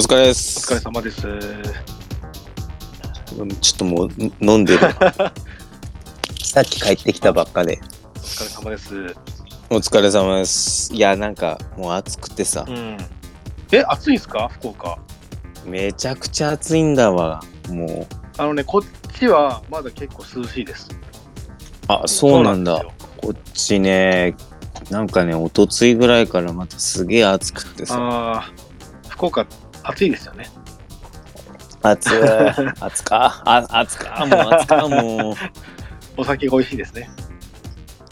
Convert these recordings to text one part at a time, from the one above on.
疲れです。お疲れ様です。うんちょっともう飲んでる。さっき帰ってきたばっかで。お疲れ様です。お疲れ様です。いや、なんかもう暑くてさう、ん。え、暑いんすか？福岡。めちゃくちゃ暑いんだわ。もう。あのね、こっちはまだ結構涼しいです。あ、そうなんだ。んでこっちね、なんかね、おとついぐらいからまたすげえ暑くてさ。ああ、福岡暑いですよね。暑い。暑か。あ、暑か。もう暑か。もう。お酒が美味しいですね。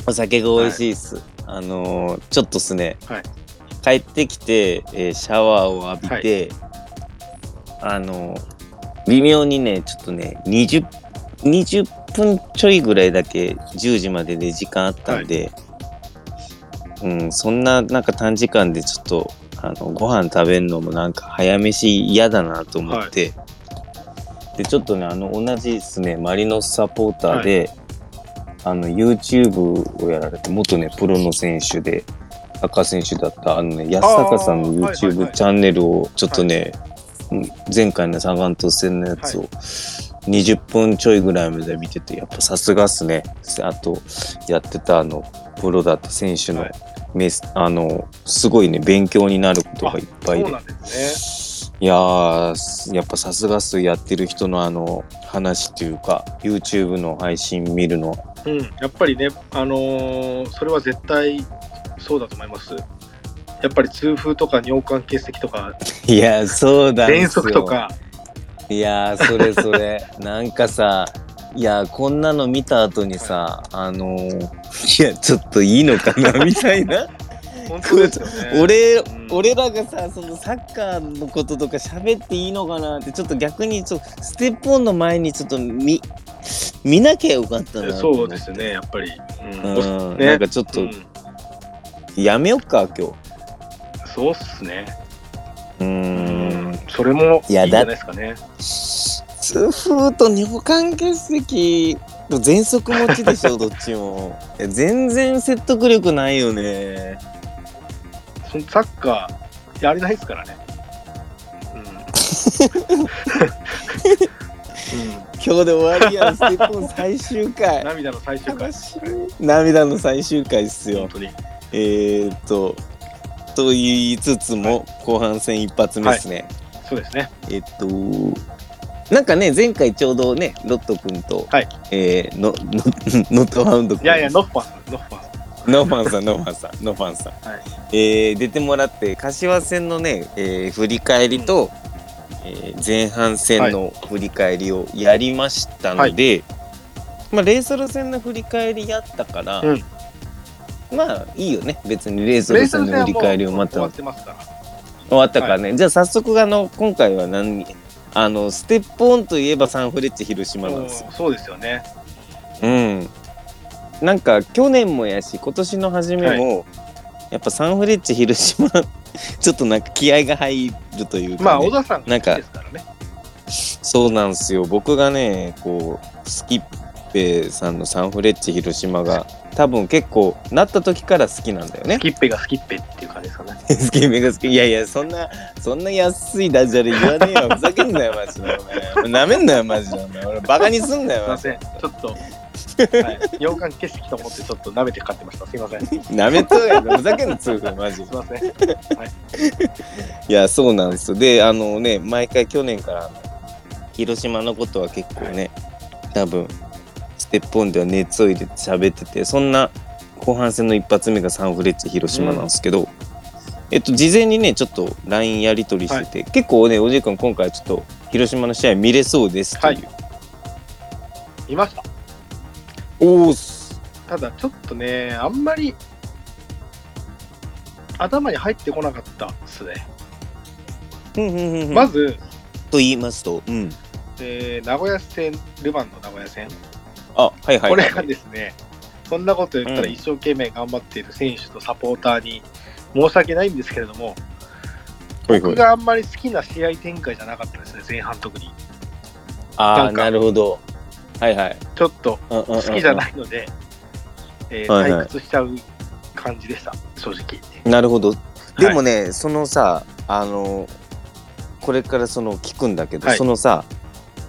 お酒が美味しいっす。あのーちょっとっすね、はい帰ってきて、えーシャワーを浴びて、あのー微妙にね、ちょっとね、20、20分ちょいぐらいだけ10時までで時間あったんで、うん、そんななんか短時間でちょっと、あの、ご飯食べるのもなんか早飯嫌だなと思って、で、ちょっとね、あの、同じですね、マリノスサポーターで、あの、YouTube をやられて、元ね、プロの選手で、サッカー選手だった、あのね、安坂さんの YouTube はいチャンネルを、ちょっとね、うん前回のサガン鳥戦のやつを、20分ちょいぐらいまで見てて、やっぱさすがっすね。あと、やってたあの、プロだった選手のはいメス、あの、すごいね、勉強になることがいっぱいでですいやー、やっぱさすがっす、やってる人のあの、話っていうか、YouTube の配信見るの。ね。うん。やっぱりね、あのーそれは絶対そうだと思います。やっぱり痛風とか尿管結石とか、いや、そうだ喘息と。か、いやー、それそれ。なんかさ、いや、こんなの見た後にさ、あのーいや、ちょっといいのかな、みたいな。本当ですよね。俺、ん俺らがさ、そのサッカーのこととか喋っていいのかなって、ちょっと逆にちょっと、ステップオンの前にちょっと見、見なきゃよかったな。そうですね、やっぱり。うんうん、ねなんかちょっとうんやめよっか今そうっすね。日うーんそれもいいんじゃないですかね。痛風と尿管結石と喘息持ちでしょどっちも いや全然説得力ないよねそのサッカーやれないですからね。うん。今日で終わりやんステップオン最終うん、回涙の最終回。涙の最終回っすよ本当に。えー、っとと言いつつも、後半戦一発目ですね、そうですね。えっとなんかね前回ちょうどねロット君と、はいえー、のの ノットハウンド君いやいや、ノッファン、ノッファン。ノーファンさん、ノーファンさん、ノーファンさん。はいえー出てもらって、柏戦のね、えー振り返りと、えー前半戦の振り返りをやりましたので、まあ、レイソル戦の振り返りやったから、うんまあいいよね。別にレイソレル戦の振り返りをまた終わってますから。終わったからね。じゃあ早速、あの、今回は何、あの、ステップオンといえばサンフレッチェ広島なんですよ。そうですよね。うん。なんか去年もやし今年の初めも、やっぱサンフレッチェ広島 ちょっとなんか気合が入るというか、ね、まあ、小田さんがなんか好きですからね。そうなんですよ僕がねこうスキッペさんのサンフレッチェ広島が多分結構なった時から好きなんだよねスキッペがスキッペっていう感じですかね。スキッペが好きいやいやそんなそんな安いダジャレ言わねえよふざけんなよマジでお前なめんなよマジでお前俺バカにすんなよすいません。ちょっと、はい、尿管結石と思ってちょっと舐めて買ってました。すいません。すなめとやふざけんな痛風マジでいません。いや、そうなんですよ。で、あのね、毎回去年から、広島のことは結構ね、多分、ステップオンでは熱を入れて喋ってて、そんな後半戦の一発目がサンフレッチェ広島なんですけど、えっと、事前にね、ちょっと LINE やり取りしてて、結構ね、おじい君今回ちょっと広島の試合見れそうですという。いました。おーす。ただ、ちょっとね、あんまり頭に入ってこなかったですね。まず、と言いますと、うん。えー名古屋戦、ルヴァンの名古屋戦、あ、はいはい、はい。これがですね、そんなこと言ったらうん一生懸命頑張っている選手とサポーターに申し訳ないんですけれども、ほいほい僕があんまり好きな試合展開じゃなかったですね、前半特に。ああ、なるほど。はいはい。ちょっと好好きじゃないので、え退屈しちゃう感じでした、正直。なるほど。でもね、ね、そのさ、あの、これからその聞くんだけど、はいそのさ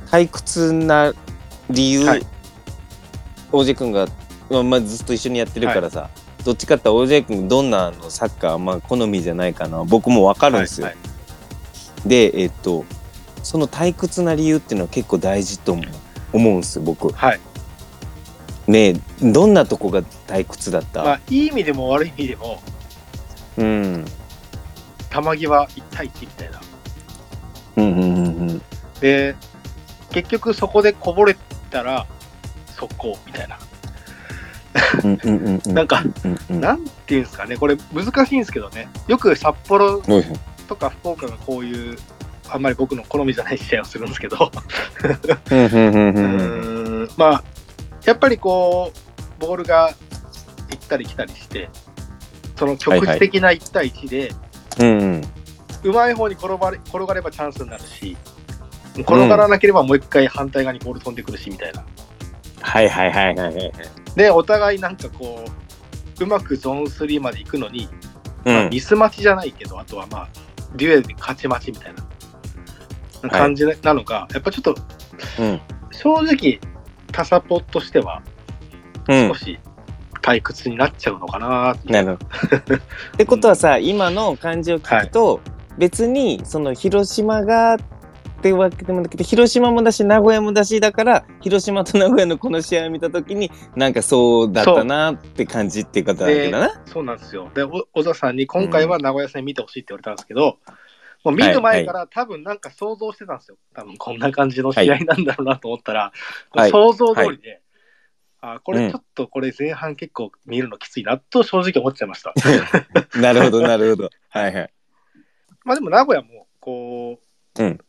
退屈な理由、はい OJ 君が、まあまあ、ずっと一緒にやってるからさ、どっちかって OJ 君どんなのサッカー、まあ、好みじゃないかな僕も分かるんですよ。はいでえっとその退屈な理由っていうのは結構大事と思うんですよ僕。はい。ねえどんなとこが退屈だった、まあ、いい意味でも悪い意味でも、うん球際1対1みたいな。うんうんうんうんで、結局そこでこぼれたら、速攻みたいな。うんうんうんうん。なんか、うんうんなんていうんですかね、これ難しいんですけどね。よく札幌はいとか福岡がこういう、あんまり僕の好みじゃない試合をするんですけど、まあ、やっぱりこう、ボールが行ったり来たりして、その局地的な1対1で、うんうん。うまい方に転ばれ転がればチャンスになるし、転がらなければもう一回反対側にボール飛んでくるしみたいな。はいはいはいはいはい。で、お互いなんかこう、うまくゾーン3まで行くのに、うん。ミス待ちじゃないけど、あとはまあ、デュエルで勝ち待ちみたいな感じなのが、やっぱちょっとうん正直、タサポとしてはうん。少し退屈になっちゃうのかなってなる。ってことはさ、今の感じを聞くと、別にその広島がってわけでもなくて広島もだし名古屋もだしだから広島と名古屋のこの試合を見た時になんかそうだったなって感じっていうことだけどな。そうなんですよ。で、お小田さんに今回は名古屋戦見てほしいって言われたんですけど、もう見る前から多分なんか想像してたんですよ。多分こんな感じの試合なんだろうなと思ったら、はい想像通りで、あこうんれちょっとこれ前半結構見るのきついなと正直思っちゃいました。なるほどなるほど。はいはい。まあでも名古屋もこう、うん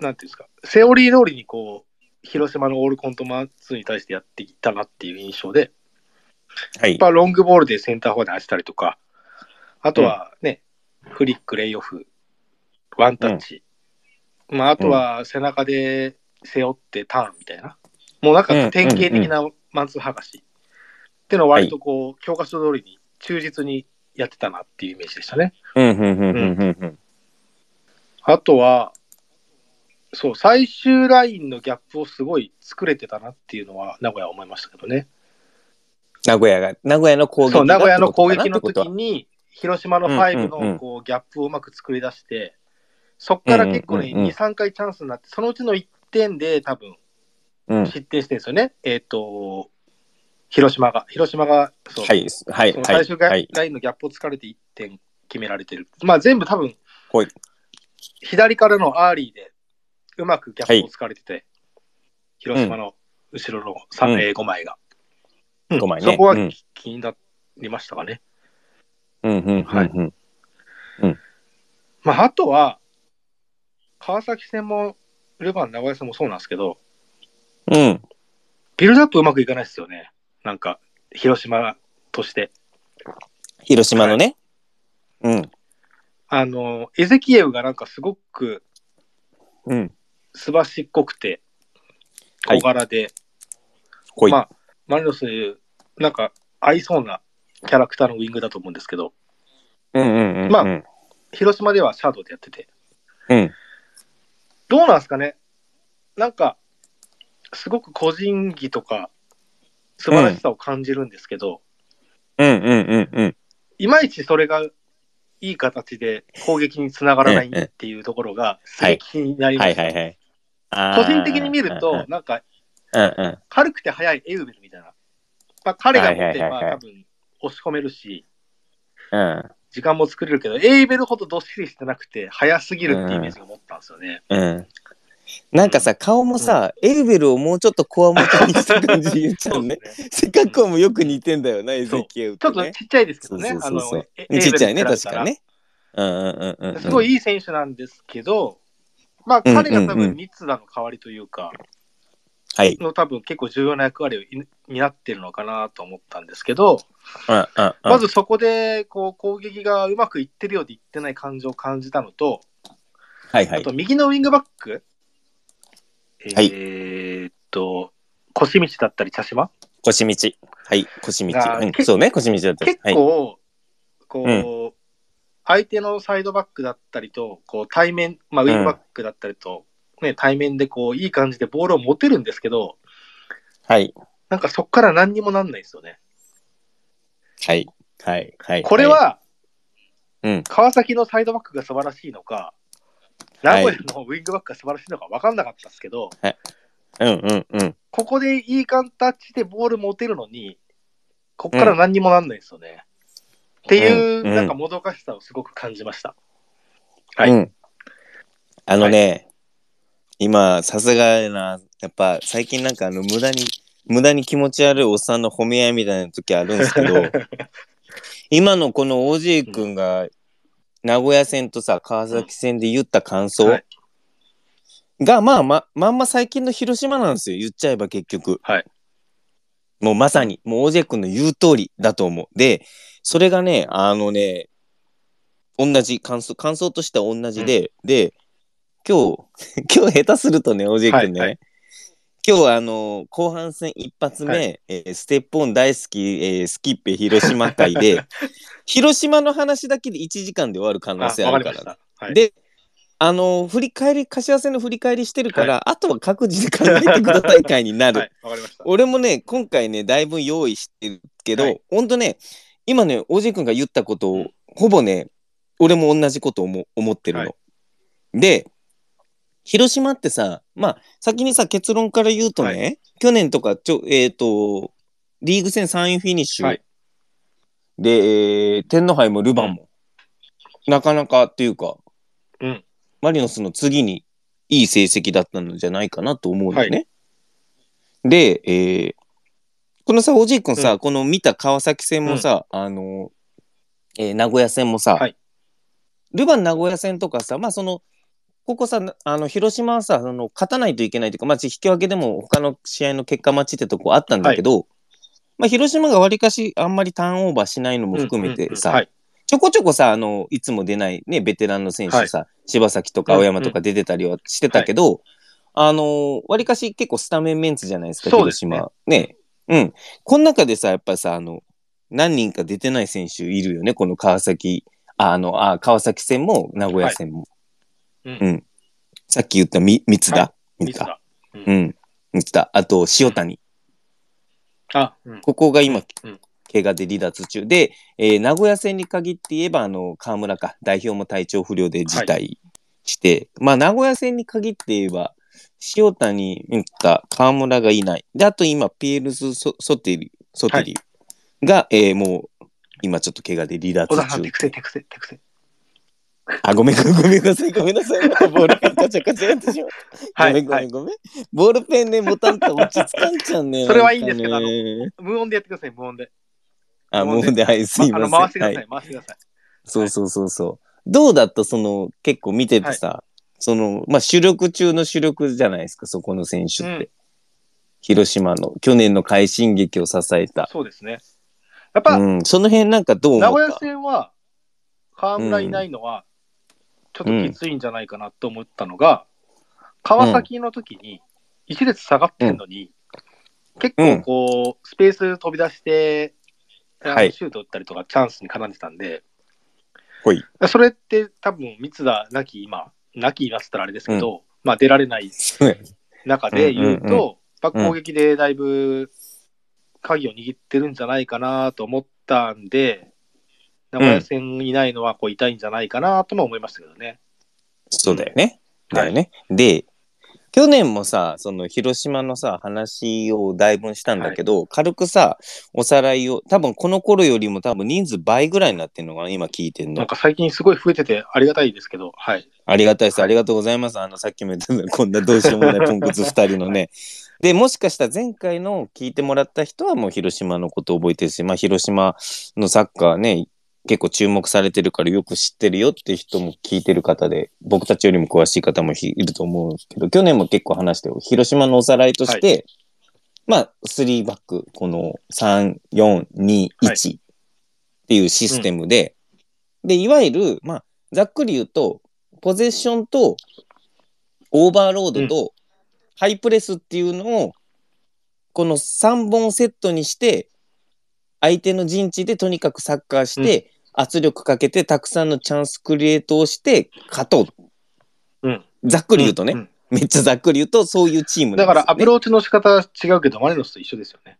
なんていうんですか、セオリー通りにこう、広島のオールコントマンツーに対してやっていったなっていう印象で、はいやっ。ぱロングボールでセンターフォワードに当てたりとか、あとはね、フリック、レイオフ、ワンタッチ、まあ、あとは背中で背負ってターンみたいな、もうなんか典型的なマンツー剥がしっていうのを割とこう、教科書通りに忠実にやってたなっていうイメージでしたね。うんうんうんうんうんうん。あとは、そう、最終ラインのギャップをすごい作れてたなっていうのは、名古屋は思いましたけどね。名古屋が名古屋の攻撃そう、名古屋の攻撃の時に、広島の5うんうんうんのこうギャップをうまく作り出して、そっから結構ね、うんうんうん2、3回チャンスになって、そのうちの1点で多分。失点してるんですよね。えっ、と、広島が。広島が、そう、はいはい最終ラはい。インのギャップを突かれて1点決められてる。まあ全部多分はい、左からのアーリーでうまくギャップを突かれてて、広島の後ろの3、うんえー5枚が。うん五枚ねそこはうん気になりましたかね。うんうんうんはいうん。まあ、あとは、川崎戦も、ルヴァン、名古屋戦もそうなんですけど、うん。ビルドアップうまくいかないですよね。なんか、広島として。広島のね。うん。あの、エゼキエウがなんかすごくうん。すばしっこくて、はい小柄で、ほい。まあ、マリノス、なんか合いそうなキャラクターのウィングだと思うんですけど、うんうんうんうん。まあ広島ではシャドウでやってて、うん。どうなんですかね？なんか、すごく個人技とか、素晴らしさを感じるんですけど、うんうんうんうん。いまいちそれがいい形で攻撃につながらないっていうところが、すげえ気になりまはいした。はいはい。あー個人的に見ると、、なんか、うんうん。軽くて速いエウベルみたいな。まあ、彼が持ってればはいはいはいはい多分押し込めるし、うん時間も作れるけど、エイベルほどどっしりしてなくて、速すぎるっていうイメージが持ったんですよね。うん。なんかさ、顔もさ、エルベルをもうちょっとこわもてにした感じで言っちゃうね。ね背格好もよく似てんだよな、エゼキエウちょっとね。ちっちゃいですけどね。ちっちゃいね、確かにね。うんうんうんうんうん。すごいいい選手なんですけど、まあ、うん彼が多うんうん分、三つ田の代わりというか、はい。の多分結構重要な役割をい担ってるのかなと思ったんですけど、うんうんうんまずそこでこう攻撃がうまくいってるようでいってない感情を感じたのと、はいはいあと。右のウィングバック、はいえーっと、腰道だったり茶島？腰道。はい、腰道。うんそうね、腰道だった。結はい。構、こう、相手のサイドバックだったりと、こう対面、まあ、ウィングバックだったりと、ね、対面でこういい感じでボールを持てるんですけど、はい。なんかそこから何にもなんないんですよね。はい。はい。はい。これは、うん川崎のサイドバックが素晴らしいのか、はい名古屋のウィングバックが素晴らしいのか分かんなかったですけど、うんうんうん。ここでいい形でボール持てるのに、ここから何にもなんないんですよね。っていう、うんなんかもどかしさをすごく感じました。はいうん。あのね、今、さすがやな、やっぱ最近なんかあの、無駄に、無駄に気持ち悪いおっさんの褒め合いみたいな時あるんですけど、今のこの OJ 君が、名古屋戦とさ、川崎戦で言った感想はいが、まあま、まんま最近の広島なんですよ。言っちゃえば結局。はいもうまさに、もう OJ 君の言う通りだと思う。で、それがね、あのね、同じ、感想、感想としては同じで、で、今日、今日下手するとね、OJ 君ね、はいはい。今日あの後半戦一発目、はえーステップオン大好き、えースキッペ広島会で 広島の話だけで1時間で終わる可能性あるから。はい、であの振り返り柏戦の振り返りしてるから、あとは各自で考えてください会になる、はい、わかりました。俺もね今回ねだいぶ用意してるけど、はい。ほんとね今ねおじい君が言ったことを、うん。ほぼね俺も同じことを思思ってるの。はい。で広島ってさまあ先にさ結論から言うとね、は去年とかちょえっ、とリーグ戦3位フィニッシュ、はい。で、えー天皇杯もルヴァンも、なかなかっていうか、うんマリノスの次にいい成績だったのじゃないかなと思うよね。で、えーこのさ、おじい君さ、うこの見た川崎戦もさ、あの、えー名古屋戦もさ、はい。ルヴァン名古屋戦とかさ、まあその、ここさ、あの広島はさ、あの勝たないといけないというか、まあ、引き分けでも他の試合の結果待ちってとこあったんだけど、まあ、広島がわりかしあんまりターンオーバーしないのも含めてさ、うんうんうん。はいちょこちょこさ、あの、いつも出ないね、ベテランの選手さ、柴崎とか青山とか出てたりはしてたけど、あの、わりかし結構スタメンメンツじゃないですか、広島。ね。うん。この中でさ、やっぱさ、あの、何人か出てない選手いるよね、この川崎、ああの、あ川崎戦も名古屋戦も。うんうん。さっき言ったみ三田、は三田。うん。三田。あと、塩谷。あ、うん。ここが今、うん怪我で離脱中で、えー名古屋戦に限って言えば、あの、河村か、代表も体調不良で辞退して、まあ、名古屋戦に限って言えば、塩谷、三田、河村がいない。で、あと今、ピエールスソ・ソテリ、ソテリが、えーもう、今ちょっと怪我で離脱小田さん、中手。癖、手癖、手癖。あ、ごめん、ごめんごめんなさい、ごめんなさい。ボールペンカチャカチャやってしまう。はい、ごめんごはい。めんごめん。ボールペンね、持たんと落ち着かんちゃんね。それはいいんですけど無音でやってください、無音で。あ、もうで、はい、すいません。あの、回してください、はい回してください。そうそうそうそう。どうだった？その、結構見ててさ、その、まあ、主力中の主力じゃないですか、そこの選手って。うん広島の、去年の快進撃を支えた。そうですね。やっぱ、うん、その辺なんかどう思った名古屋戦は、河村いないのは、ちょっときついんじゃないかなと思ったのが、川崎の時に、一列下がってんのに、結構こう、スペース飛び出して、はいシュート打ったりとか、チャンスに絡んでたんで、ほい。それって多分、三田なき今、なき言わせたらあれですけど、まあ出られない中で言うと、う攻撃でだいぶ鍵を握ってるんじゃないかなと思ったんで、名古屋戦いないのはこう痛いんじゃないかなとも思いましたけどね。そうだよね。はいだよね。で、去年もさ、その広島のさ、話をだいぶしたんだけど、軽くさ、おさらいを、多分この頃よりも多分人数倍ぐらいになってんのかな、今聞いてんのなん。か最近すごい増えててありがたいですけど、はい。ありがたいです。はいありがとうございます。あの、さっきも言ったこんなどうしようもない ポンコツ二人のね。で、もしかしたら前回の聞いてもらった人はもう広島のことを覚えてるし、まあ広島のサッカーね、結構注目されてるからよく知ってるよっていう人も聞いてる方で、僕たちよりも詳しい方もいると思うんですけど、去年も結構話してよ。広島のおさらいとして、まあ、3バック、この3、4、2、はい1っていうシステムで、で、いわゆる、まあ、ざっくり言うと、ポゼッションとオーバーロードとハイプレスっていうのを、この3本セットにして、相手の陣地でとにかくサッカーして、圧力かけてたくさんのチャンスクリエイトをして勝とう。うんざっくり言うとね、んめっちゃざっくり言うとそういうチームね。だからアプローチの仕方は違うけど、マリノスと一緒ですよね。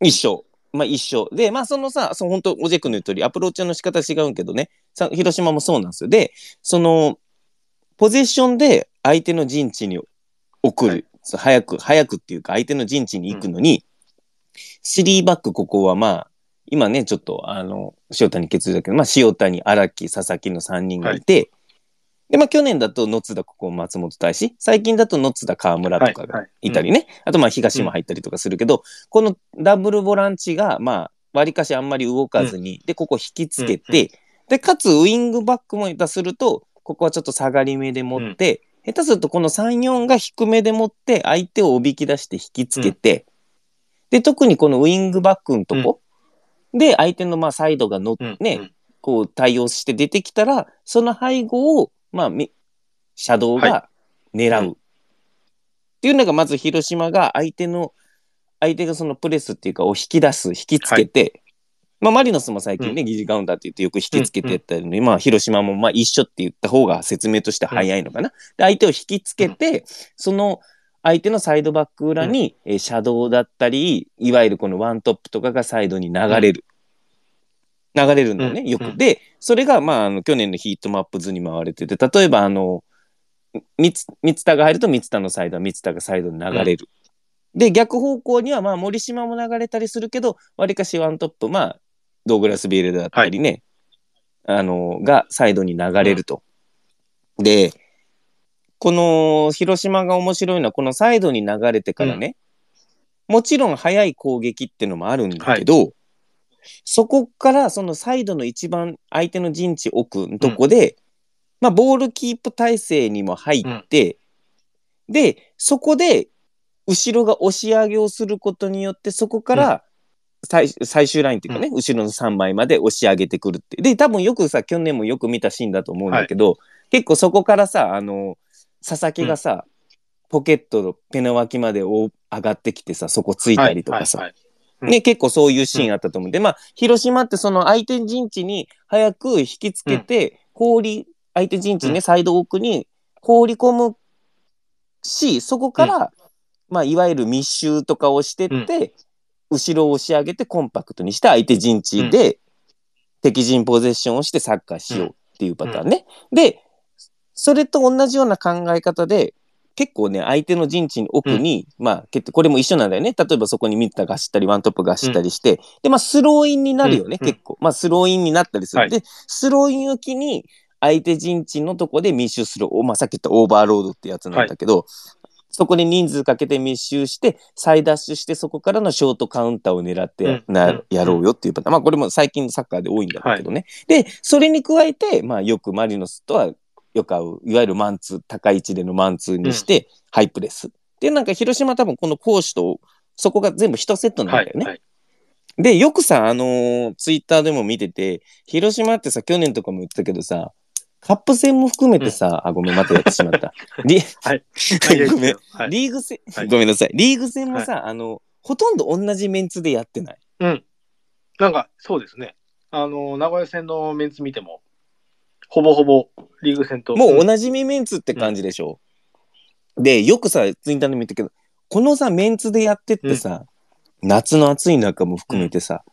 一緒。まあ一緒。で、まあそのさ、その本当、おじくんの言う通り、アプローチの仕方は違うんけどね、さ広島もそうなんですよ。で、その、ポゼッションで相手の陣地に送る。はい早く、早くっていうか、相手の陣地に行くのに、スリーバックここはまあ、今ね、ちょっと、あの、塩谷決意だけど、まあ、塩谷、荒木、佐々木の3人がいて、で、まあ、去年だと野津田、ここ松本大志、最近だと野津田、河村とかがはいいたりね、あとまあ、東も入ったりとかするけど、このダブルボランチが、まあ、わりかしあんまり動かずに、で、ここ引きつけて、で、かつウイングバックも下手すると、ここはちょっと下がり目で持って、下手するとこの3、4が低めで持って、相手をおびき出して引きつけて、で、特にこのウイングバックのとこ、で、相手のまあサイドがの、うんね、うん。こう対応して出てきたら、その背後を、まあ、みシャドウが狙う。うん。っていうのが、まず広島が相手の、相手がそのプレスっていうか、を引き出す、引きつけて、まあ、マリノスも最近ね、疑似カウンターって言ってよく引きつけてやったのに、まあ、広島もまあ一緒って言った方が説明として早いのかな。で、相手を引きつけて、その相手のサイドバック裏に、えーシャドウだったり、いわゆるこのワントップとかがサイドに流れる。流れるんだよね、よく。うんうんで、それが、まあ、あの、去年のヒートマップ図に回れてて、例えば、あの、三田が入ると三田のサイドは三田がサイドに流れる。で、逆方向には、まあ、森島も流れたりするけど、わりかしワントップ、まあ、ドーグラス・ビーレだったりね、あの、がサイドに流れると。で、この広島が面白いのは、このサイドに流れてからね、もちろん速い攻撃っていうのもあるんだけど、そこからそのサイドの一番相手の陣地奥のとこで、まあ、ボールキープ体制にも入って、で、そこで後ろが押し上げをすることによって、そこから最,、最終ラインっていうかね、後ろの3枚まで押し上げてくるって。で、多分よくさ、去年もよく見たシーンだと思うんだけど、結構そこからさ、あの、佐々木がさ、ポケットのペナ脇までお上がってきてさ、そこついたりとかさ、はいはいうん。ね、結構そういうシーンあったと思う。んで、まあ、広島ってその相手陣地に早く引きつけて、放り、相手陣地ね、うん。サイド奥に放り込むし、そこから、まあ、いわゆる密集とかをしてって、後ろを押し上げてコンパクトにして相手陣地で、敵陣ポゼッションをしてサッカーしようっていうパターンね。で、それと同じような考え方で、結構ね、相手の陣地の奥に、まあ、結構これも一緒なんだよね。例えばそこにミッタが走ったり、ワントップが走ったりして、で、まあ、スローインになるよね、うん結構。まあ、スローインになったりする。はいで、スローイン向きに、相手陣地のとこで密集する、おまあ、さっき言ったオーバーロードってやつなんだけど、そこで人数かけて密集して、再ダッシュして、そこからのショートカウンターを狙ってや,、なやろうよっていうパターン。まあ、これも最近のサッカーで多いんだけどね。で、それに加えて、まあ、よくマリノスとはよく合う、いわゆるマンツー、高い位置でのマンツーにして、ハイプレス。で、なんか広島多分この攻守と、そこが全部一セットなんだよね。はいで、よくさ、あのーツイッターでも見てて、広島ってさ、去年とかも言ってたけどさ、カップ戦も含めてさ、あ、ごめん、またやってしまった。リはい。ごめん、はい。リーグ戦、はいごめんなさい。リーグ戦もさ、あの、ほとんど同じメンツでやってない。うん。なんか、そうですね。あの、名古屋戦のメンツ見ても、ほぼほぼリーグ戦と。もううん同じメンツって感じでしょ。で、よくさ、ツイッターでも言ったけど、このさ、メンツでやってってさ、夏の暑い中も含めてさ、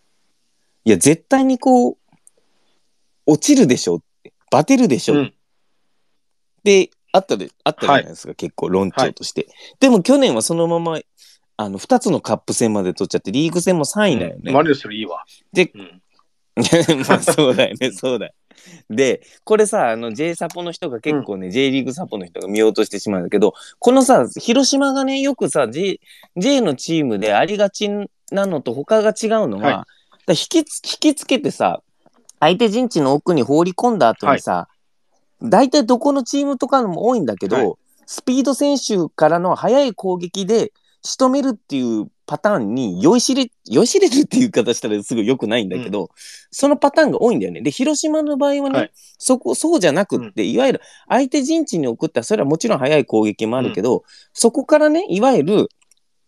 いや、絶対にこう、落ちるでしょバテるでしょっうん。て、あったで、あったじゃないですか、結構論調として。でも去年はそのまま、あの、二つのカップ戦まで取っちゃって、リーグ戦も3位だよね。マリノスよりいいわ。でうん。まあそうだよね、そうだよ。で、これさ、あの J サポの人が結構ね、J リーグサポの人が見ようとしてしまうんだけど、このさ、広島がね、よくさ、J, J のチームでありがちなのと他が違うのは、は引きつ引きつけてさ、相手陣地の奥に放り込んだ後にさ、大体どこのチームとかのも多いんだけど、はい。スピード選手からの速い攻撃で仕留めるっていうパターンに酔いしれ、酔いしれるっていう言い方したらすぐ良くないんだけど、そのパターンが多いんだよね。で、広島の場合はね、はい。そこ、そうじゃなくって、いわゆる相手陣地に送ったら、それはもちろん速い攻撃もあるけど、そこからね、いわゆる、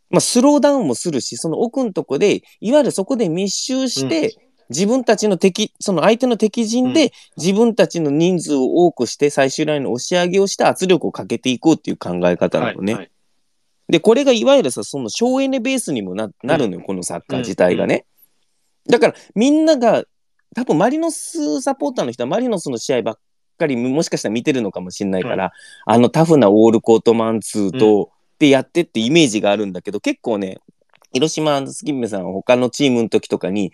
まあ、スローダウンもするし、その奥のとこで、いわゆるそこで密集して、自分たちの敵、その相手の敵陣うん。で自分たちの人数を多くして最終ラインの押し上げをして圧力をかけていこうっていう考え方なのね。はいはいで、これがいわゆるさ、その省エネベースにもななるのよ、このサッカー自体がね。だから、みんなが、多分マリノスサポーターの人はマリノスの試合ばっかり、もしかしたら見てるのかもしれないから、あのタフなオールコートマンツーと、でやってってイメージがあるんだけど、結構ね、広島スキンメさんは他のチームの時とかに、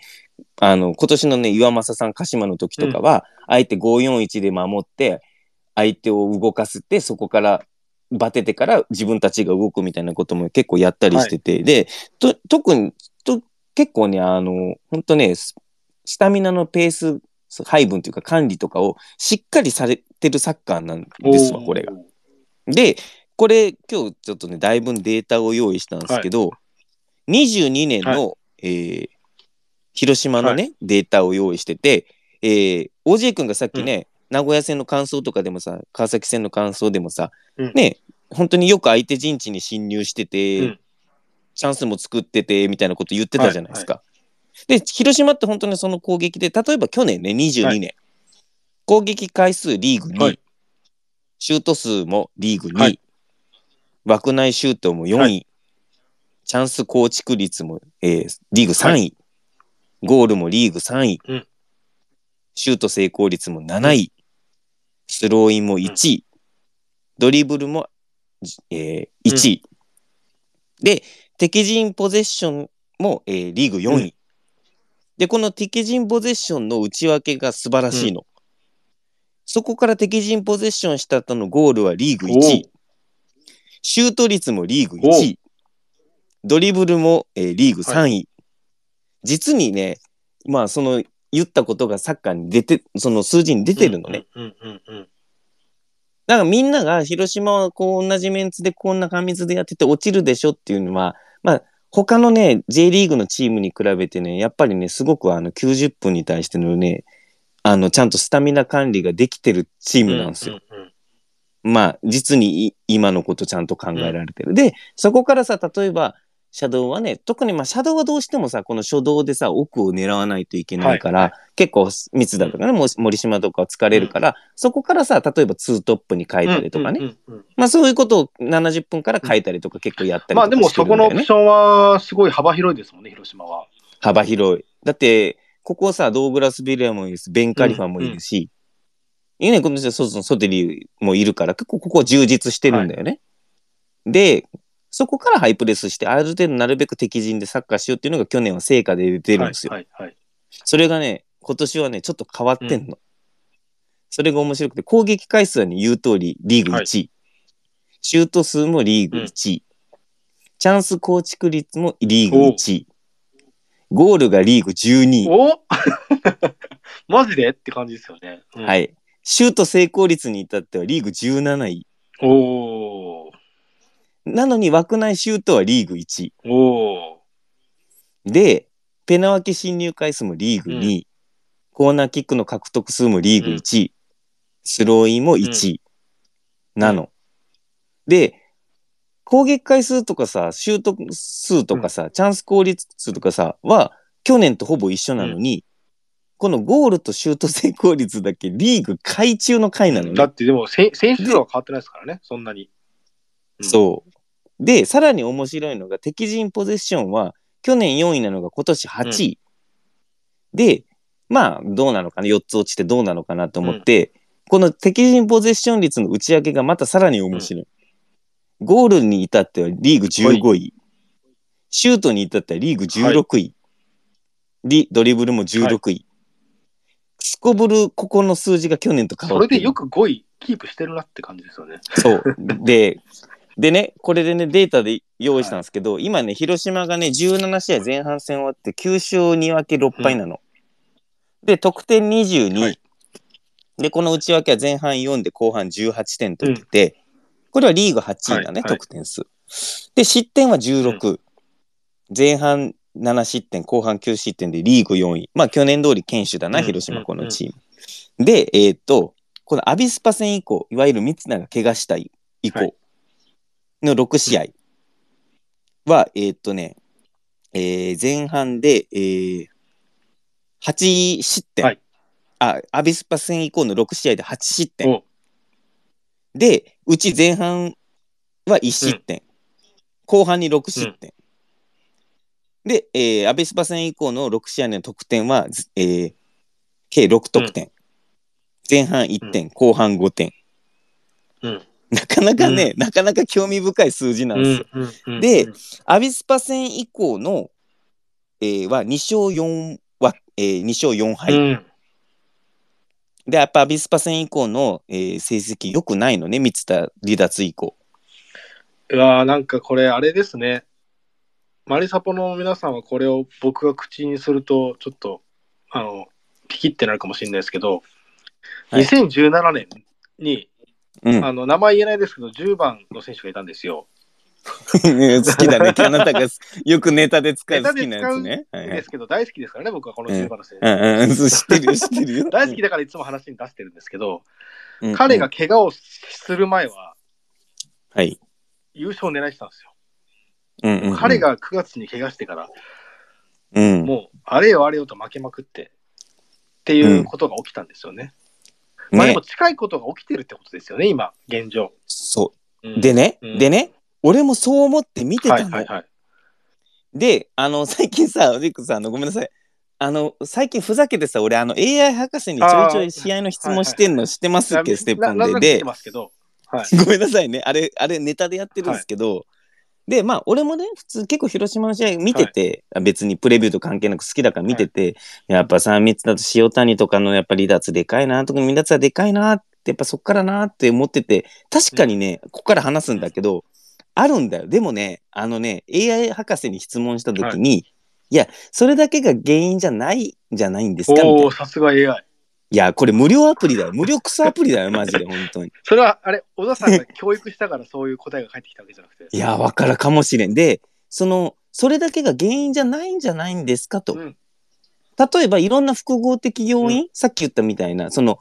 あの、今年のね、岩政さん鹿島の時とかは、相手541で守って、相手を動かすって、そこからバテてから自分たちが動くみたいなことも結構やったりしてて、で、と特にと結構ね、あの、本当ね、ススタミナのペース配分というか管理とかをしっかりされてるサッカーなんですわ、これが。。で、これ今日ちょっとね、だいぶデータを用意したんですけど、22年の、えー広島のね、データを用意してて、えー、OJ 君がさっきね、名古屋戦の感想とかでもさ、川崎戦の感想でもさ、うん。ね、本当によく相手陣地に侵入してて、うんチャンスも作ってて、みたいなこと言ってたじゃないですか。で、広島って本当にその攻撃で、例えば去年ね、22年、は攻撃回数リーグ2位、はい。シュート数もリーグ2位、はい。枠内シュートも4位、はチャンス構築率も、えーリーグ3位、ゴールもリーグ3位、うん。シュート成功率も7位、スローインも1位、ドリブルも、えー1位、で、敵陣ポゼッションも、えーリーグ4位、うんで、この敵陣ポゼッションの内訳が素晴らしいの。そこから敵陣ポゼッションした後のゴールはリーグ1お位。シュート率もリーグ1位。ドリブルも、えーリーグ3位。実にね、まあその言ったことがサッカーに出て、その数字に出てるのね。。だからみんなが広島はこう同じメンツでこんな過密でやってて落ちるでしょっていうのは、まあ他のね、J リーグのチームに比べてね、やっぱりね、すごくあの90分に対してのね、あの、ちゃんとスタミナ管理ができてるチームなんですよ。まあ、実にい今のことちゃんと考えられてる。で、そこからさ、例えば、シャドウはね、特にまあ、シャドウはどうしてもさ、この初動でさ、奥を狙わないといけないから、はい。は結構密だとかね、森島とかは疲れるから、そこからさ、例えばツートップに変えたりとかね、うんうんうんうん。まあそういうことを70分から変えたりとか結構やったりまあでもそこのオプ。ションはすごい幅広いですもんね、広島は。幅広い。だって、ここさ、ドーグラス・ビリアムもいるし、ベン・カリファもいるし、いいね、この人はソソテリもいるから、結構ここは充実してるんだよね。で、そこからハイプレスして、ある程度なるべく敵陣でサッカーしようっていうのが去年は成果で出てるんですよ。はいはいはい。それがね、今年はね、ちょっと変わってんの。それが面白くて、攻撃回数はね、言う通り、リーグ1位。シュート数もリーグ1位。チャンス構築率もリーグ1位。ゴールがリーグ12位。お マジで？って感じですよね。うんはい。シュート成功率に至ってはリーグ17位。おーなのに枠内シュートはリーグ1位。おーで、ペナ分け侵入回数もリーグ2位。コーナーキックの獲得数もリーグ1位。スローインも1位。なの。で、攻撃回数とかさ、シュート数とかさ、チャンス効率数とかさ、は、去年とほぼ一緒なのに、このゴールとシュート成功率だけリーグ下位中の回なのね。だってでもせ選手数は変わってないですからね、そんなに。うんそう。で、さらに面白いのが、敵陣ポゼッションは、去年4位なのが今年8位。で、まあ、どうなのかな、4つ落ちてどうなのかなと思って、この敵陣ポゼッション率の内訳がまたさらに面白い。ゴールに至ってはリーグ15位。シュートに至ってはリーグ16位。リドリブルも16位。すこぶるここの数字が去年と変そわってる。れでよく5位キープしてるなって感じですよね。そう。で、でね、これでね、データで用意したんですけど、今ね、広島がね、17試合前半戦終わって9勝2分け6敗なの。で、得点22、はいで、この内訳は前半4で後半18点取ってて、これはリーグ8位だね、はいはい得点数。で、失点は16。前半7失点、後半9失点でリーグ4位。まあ、去年通り堅守だな、うん広島、このチーム。で、えーっと、このアビスパ戦以降、いわゆる三ツ名が怪我した以降はいの6試合は、えーっとね、えー前半で、えー8失点。はいあ、アビスパ戦以降の6試合で8失点。おで、うち前半は1失点。後半に6失点。で、えーアビスパ戦以降の6試合の得点は、ずえー計6得点。前半1点、後半5点。うん。なかなかね、なかなか興味深い数字なんですよ。うん。でうんアビスパ戦以降の、えーは2勝4は、えー、2勝4敗。うん。で、やっぱアビスパ戦以降の、えー成績良くないのね、三田離脱以降。うわーなんかこれ、あれですね。マリサポの皆さんはこれを僕が口にすると、ちょっと、あの、ピキってなるかもしれないですけど、はい2017年に、うん。あの、名前言えないですけど、10番の選手がいたんですよ。好きだね。あなたが よくネタで使う好きなやつね。ですけど、大好きですからね、僕はこの10番の選手。知ってるよ、知ってるよ。大好きだからいつも話に出してるんですけど、うん彼が、怪我をする前ははい。優勝を狙ってたんですよ。うんうんうん彼、が9月に怪我してから、うん、もうあれよあれよと負けまくってっていうことが起きたんですよね。まあでねも、近いことが起きてるってことですよね、今、現状。そうう。んでね、うんでね、俺もそう思って見てたの。はいはいはい。で、あの、最近さ、リックさん、あのごめんなさい。あの、最近ふざけてさ、俺、あの、AI 博士にちょいちょい試合の質問してんの知ってますっけ、ステップンで。ではい。ごめんなさいね。あれ、あれネタでやってるんですけど、で、まあ、俺もね、普通結構広島の試合見てて、別にプレビューと関係なく好きだから見てて、やっぱ3密だと塩谷とかのやっぱ離脱でかいな、特に離脱はでかいなって、やっぱそっからなって思ってて、確かにね、ここから話すんだけど、あるんだよ。でもね、あのね、AI 博士に質問した時に、い、や、それだけが原因じゃないんじゃないんですかみたいなおお、。さすが AI。いや、これ無料アプリだよ。無料クソアプリだよ、マジで、本当に。それは、あれ、小田さんが教育したからそういう答えが返ってきたわけじゃなくて。いや、わからかもしれん。で、その、それだけが原因じゃないんじゃないんですかと。うん例えば、いろんな複合的要因、うさっき言ったみたいな、その、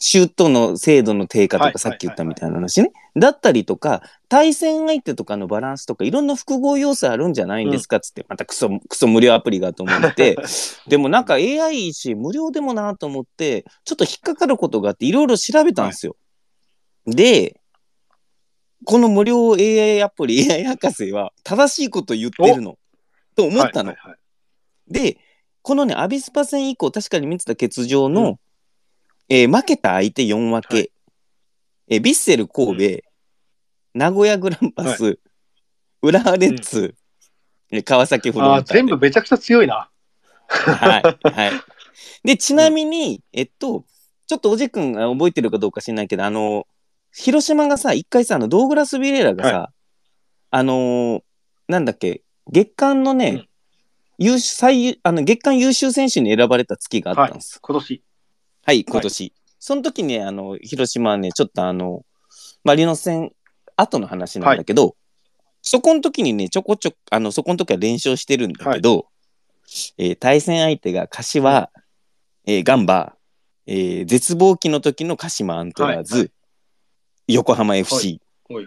シュートの精度の低下とか、はいさっき言ったみたいな話ね。だったりとか、対戦相手とかのバランスとか、いろんな複合要素あるんじゃないんですかっつって、またクソ、クソ無料アプリがと思って、でもなんか AI いいし、無料でもなと思って、ちょっと引っかかることがあって、いろいろ調べたんですよ。で、この無料 AI アプリ、AI 博士は正しいこと言ってるの。と思ったの。で、このね、アビスパ戦以降、確かに見てた欠場の、えー負けた相手4分け、はいえービッセル神戸、名古屋グランパス、浦和レッズ、えー川崎フロンターレ全部めちゃくちゃ強いな。はい。はい。で、ちなみに、えっと、ちょっとおじくんが覚えてるかどうか知らないけど、あの、広島がさ、一回さ、あの、ドーグラス・ビレーラがさ、あのーなんだっけ、月間のね、うん優秀最優あの月間優秀選手に選ばれた月があったんです。今年。はい、今年。その時ね、あの、広島はね、ちょっとあの、マリノス戦後の話なんだけど、そこの時にね、ちょこちょこ、あの、そこの時は連勝してるんだけど、えー対戦相手が柏、えーガンバ、えー絶望期の時の鹿島アントラーズ、はい。は横浜 FC、ほい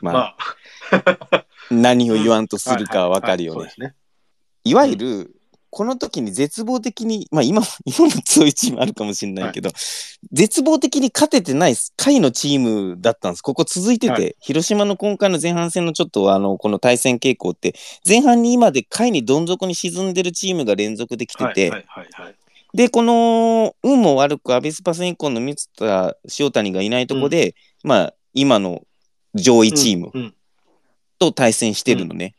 まあ、まあ、何を言わんとするかはわかるよね。い。わゆる、この時に絶望的に、まあ今も、今も強いチームあるかもしれないけど、絶望的に勝ててない下位のチームだったんです。ここ続いてて、は広島の今回の前半戦のちょっとあの、この対戦傾向って、前半に今で下位にどん底に沈んでるチームが連続できてて、はいはいはいはい。で、この、運も悪くアビスパ戦以降の三田塩谷がいないとこで、まあ、今の上位チームうんうんと対戦してるのね。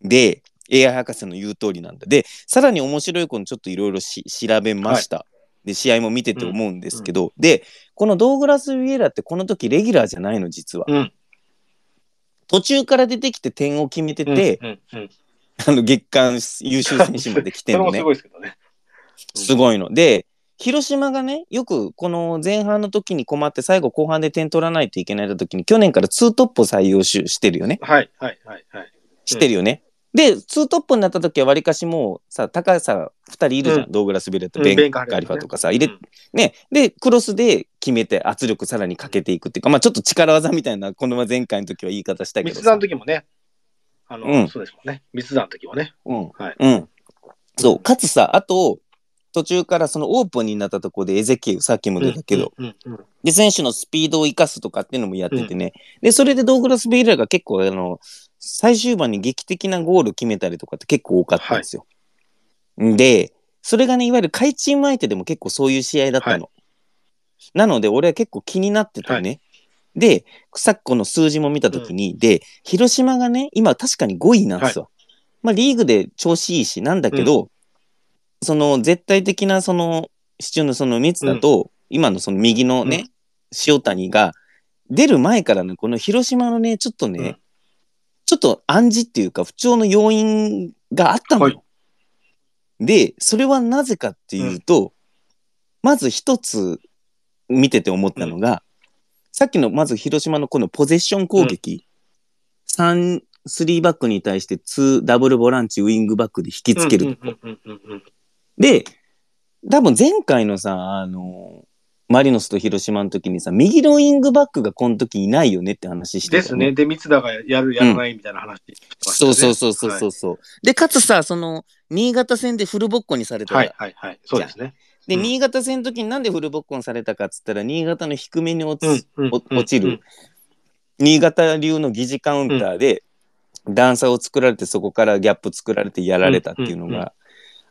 で、AI 博士の言う通りなんだ。で、さらに面白いことちょっといろいろし調べました。で、試合も見てて思うんですけど、で、このドーグラス・ウィエラってこの時レギュラーじゃないの、実は。うん途中から出てきて点を決めてて、うんうんうんあの月間優秀選手まで来てるのね。ごいですけどね。すごいの。で、広島がね、よくこの前半の時に困って最後後半で点取らないといけない時に去年からツートップを採用ししてるよね。はいはいはいはい。してるよね。で、ツートップになった時はわりかしもうさ、高さ2人いるじゃん。うんドーグラス・ビレット、うんベン・ガリファとかさ、入れ、うんね。で、クロスで決めて圧力さらにかけていくっていうか、まあちょっと力技みたいな、この前回の時は言い方したけどさ三つさんの。時もね、あの、うんそうですもんね。密談の時もね。うん。はいうん。そう。かつさ、あと、途中からそのオープンになったところでエゼキエウ、さっきも出たけど、うんうんうんで、選手のスピードを生かすとかっていうのもやっててね。で、それでドーグラス・ベイラーが結構、あの、最終盤に劇的なゴール決めたりとかって結構多かったんですよ。で、それがね、いわゆる下位チーム相手でも結構そういう試合だったの。なので、俺は結構気になってたね。で、昨今の数字も見たときに、で、広島がね、今確かに5位なんですよ。まあ、リーグで調子いいし、なんだけど、その絶対的なその支柱のその密だと、今のその右のね、塩谷が出る前からね、この広島のね、ちょっとね、うんちょっと暗示っていうか不調の要因があったのよ。はい。で、それはなぜかっていうと、まず一つ見てて思ったのが、さっきのまず広島のこのポゼッション攻撃、3、3バックに対して2ダブルボランチウィングバックで引きつけるで、多分前回のさ、あの、マリノスと広島の時にさ、右のウィングバックがこの時いないよねって話してたよですね。で、三田がやる、やらないみたいな話してましたそうねそうそうそうそうそう、で、かつさ、その、新潟戦でフルボッコにされたら、はいはいはい。そうですね。で、うん。新潟戦の時になんでフルボッコにされたかっつったら、新潟の低めに落ち、うんうんお落ちる、新潟流の疑似カウンターで、段差を作られて、そこからギャップ作られてやられたっていうのうんうんうんが、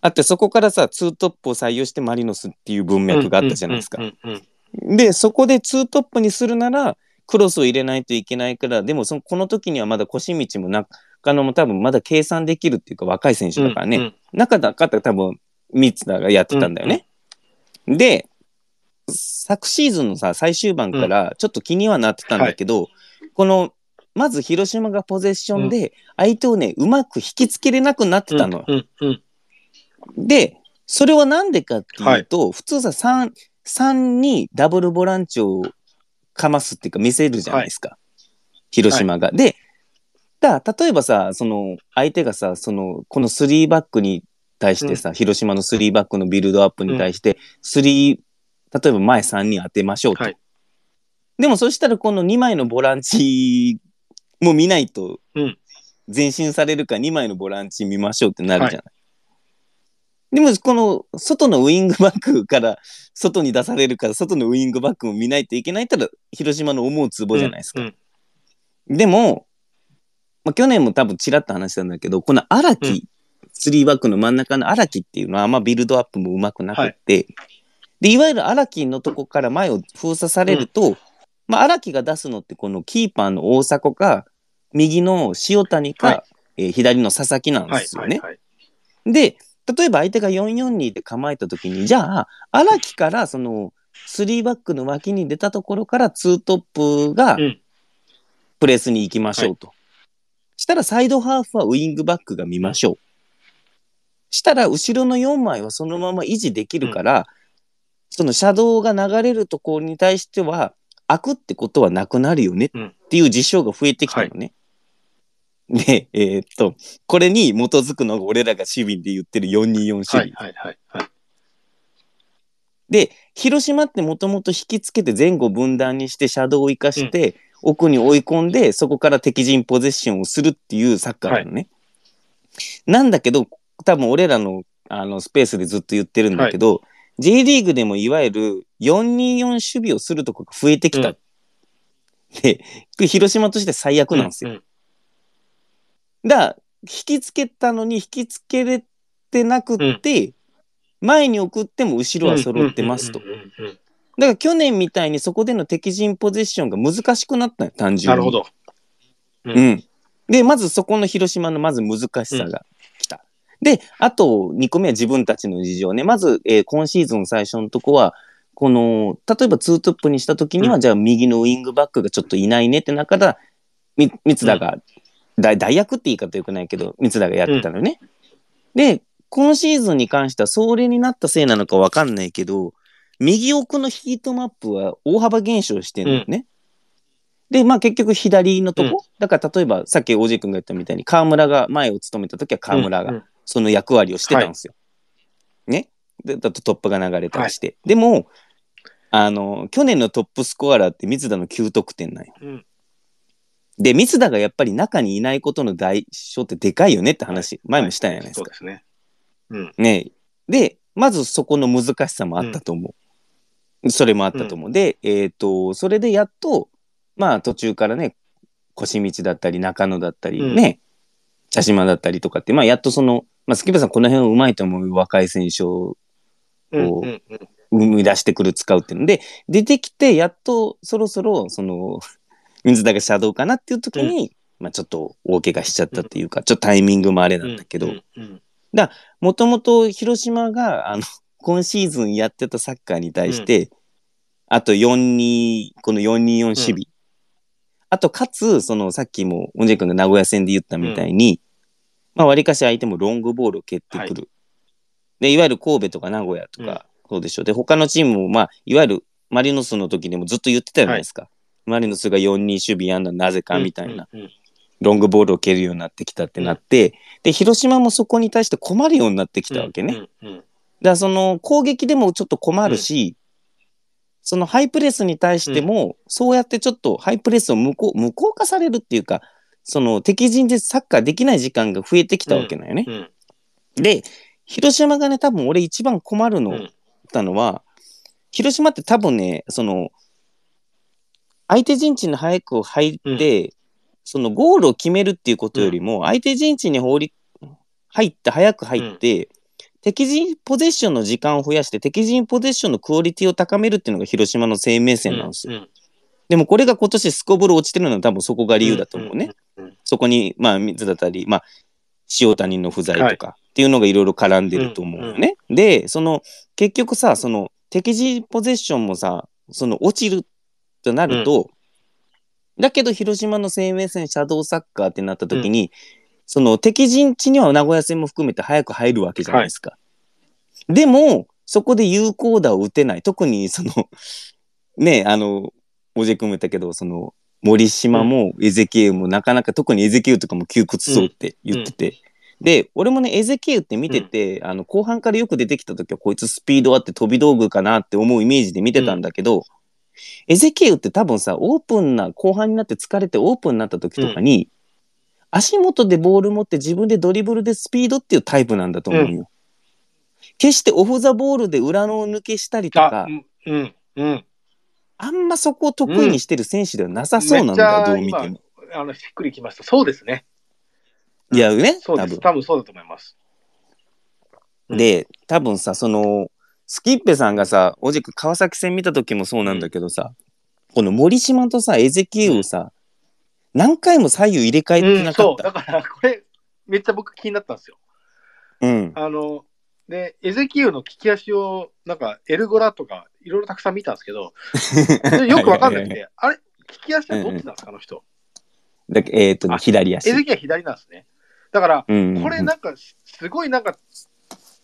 あって、そこからさ、ツートップを採用してマリノスっていう文脈があったじゃないですかう。んうんうんで、そこでツートップにするなら、クロスを入れないといけないから、でもそのこの時にはまだ腰道も中野も多分まだ計算できるっていうか若い選手だからね。うんうん中だかった多分三田がやってたんだよね。で、昨シーズンのさ、最終盤からちょっと気にはなってたんだけど、この、まず広島がポゼッションで相手をね、うまく引きつけれなくなってたの。うんうんで、それはなんでかっていうと、普通さ、3、3にダブルボランチをかますっていうか見せるじゃないですか。広島が。で、だ例えばさ、その相手がさ、その、この3バックに対してさ、広島の3バックのビルドアップに対して、3、例えば前3人当てましょうと。はいでもそしたらこの2枚のボランチも見ないとうん前進されるか2枚のボランチ見ましょうってなるじゃない。でもこの外のウイングバックから外に出されるから外のウイングバックも見ないといけないったら広島の思うツボじゃないですか。うんでも、まあ、去年も多分ちらっと話したんだけどこの荒木、うん3バックの真ん中の荒木っていうのはあんまビルドアップもうまくなくって、でいわゆる荒木のとこから前を封鎖されると、まあ荒木が出すのってこのキーパーの大迫か右の塩谷か、はいえー左の佐々木なんではいすよね。はいはい。で、例えば相手が442で構えた時に、じゃあ、荒木からその3バックの脇に出たところから2トップがうんプレスに行きましょうと。したらサイドハーフはウイングバックが見ましょう。したら後ろの4枚はそのまま維持できるから、その車道が流れるところに対しては開くってことはなくなるよねっていう事象が増えてきたのね。で、えーっと、これに基づくのが俺らが守備で言ってる424守備。はいはいはいはい。で、広島ってもともと引きつけて前後分断にして車道を生かして、奥に追い込んで、そこから敵陣ポゼッションをするっていうサッカーなのね。なんだけど、多分俺らのあのスペースでずっと言ってるんだけど、J リーグでもいわゆる424守備をするとこが増えてきた。うんで、広島として最悪なんですよ。うん引きつけたのに引きつけれてなくって、前に送っても後ろは揃ってますと。うんうんうんうんうんだから去年みたいにそこでの敵陣ポゼッションが難しくなったのよ、単純に。なるほ。ど。うん。で、まずそこの広島のまず難しさが来た。で、あと2個目は自分たちの事情ね。まず、えー今シーズン最初のとこは、この、例えばツートップにした時には、うんじゃあ右のウイングバックがちょっといないねって中から、み三田が、大代役って言い方よくないけど、三田がやってたのよね。で、今シーズンに関しては、それになったせいなのかわかんないけど、右奥のヒートマップは大幅減少してるのよね。で、まあ結局左のとこ、うんだから例えばさっきおじ君が言ったみたいに河村が前を務めた時は河村がうんうんその役割をしてたんですよ。ね？で、だとトップが流れたりして。でも、あの、去年のトップスコアラーって水田の9得点なんよ。うんで、三田がやっぱり中にいないことの代償ってでかいよねって話、前もしたんじゃないですか。そうですね。うん。ねで、まずそこの難しさもあったと思う。それもあったと思う。で、えっ、と、それでやっと、まあ途中からね、腰道だったり、中野だったり、うんね、茶島だったりとかって、まあやっとその、まあスキさんこの辺うまいと思う若い選手を生み出してくる、使うっていうので、出てきて、やっとそろそろ、その、水田がシャドウかなっていう時に、まあちょっと大怪我しちゃったっていうか、ちょっとタイミングもあれなん。だけど、うん。うん。もともと広島が、あの、今シーズンやってたサッカーに対して、あと4-2、この4-2-4守備。あと、かつ、その、さっきも、オンジェ君が名古屋戦で言ったみたいに、まあ、割かし相手もロングボールを蹴ってくる。で、いわゆる神戸とか名古屋とか、そうでしょ。で、他のチームも、まあ、いわゆるマリノスの時でもずっと言ってたじゃないですか。マリノスが4-2守備やんのはなぜかみたいな。うんうんロングボールを蹴るようになってきたってなって、で、広島もそこに対して困るようになってきたわけね。だかうんうんらその攻撃でもちょっと困るし、そのハイプレスに対しても、そうやってちょっとハイプレスを無効無効化されるっていうか、その敵陣でサッカーできない時間が増えてきたわけなんよね。うん。で、広島がね、多分俺一番困るの、うん。たのは、広島って多分ね、その、相手陣地に早く入って、そのゴールを決めるっていうことよりも、相手陣地に放り入って、早く入って、敵陣ポゼッションの時間を増やして、敵陣ポゼッションのクオリティを高めるっていうのが広島の生命線なんですよ。うんでもこれが今年スコボロ落ちてるのは多分そこが理由だと思うね。うんうんそこに、まあ、水だったり、まあ、塩谷の不在とかっていうのがいろいろ絡んでると思うよね。で、その、結局さ、その、敵陣ポゼッションもさ、その、落ちるとなると、だけど、広島の生命線、シャドウサッカーってなった時に、その、敵陣地には名古屋戦も含めて早く入るわけじゃないですか。でも、そこで有効打を打てない。特に、その、ね、あの、おじ君も言ったけど、その、森島もエゼキエウもなかなか、特にエゼキエウとかも窮屈そうって言ってて。で、俺もね、エゼキエウって見てて、あの、後半からよく出てきた時は、こいつスピードあって飛び道具かなって思うイメージで見てたんだけど、エゼキエウって多分さ、オープンな、後半になって疲れてオープンになった時とかに、足元でボール持って自分でドリブルでスピードっていうタイプなんだと思うよ。決してオフザボールで裏の抜けしたりとあか、うんうんうんあんまそこを得意にしてる選手ではなさそうなんだどう見ても。あのしっくりきました。そうですね。いやね。多分。多分そうだと思います。うんで、多分さ、その、スキッペさんがさ、おじく川崎戦見た時もそうなんだけどさ、この森島とさ、エゼキエウをさ、何回も左右入れ替えてうん、そう。なかった。だから、これ、めっちゃ僕気になったんですよ。うん。あの、で、エゼキエウの利き足を、なんか、エルゴラとか、いろいろたくさん見たんですけど、よくわかんなくて、あれ利き足はどっちなんですか、あの人。だけえっ、とね、あ左足。エゼキエウは左なんですね。だから、うん。これなんか、すごいなんか、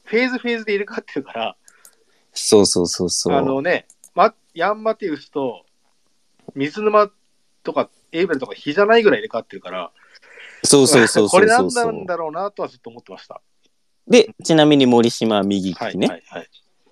フェーズフェーズで入れ替わってるから、そうそうそうそう。あのね、ま、ヤン・マテウスと水沼とかエイベルとか比じゃないぐらい入れ替わってるから、そうそうそうこれそうそう何なんだろうなとはずっと思ってました。で、ちなみに森島は右利きはい、ね。はい、はい。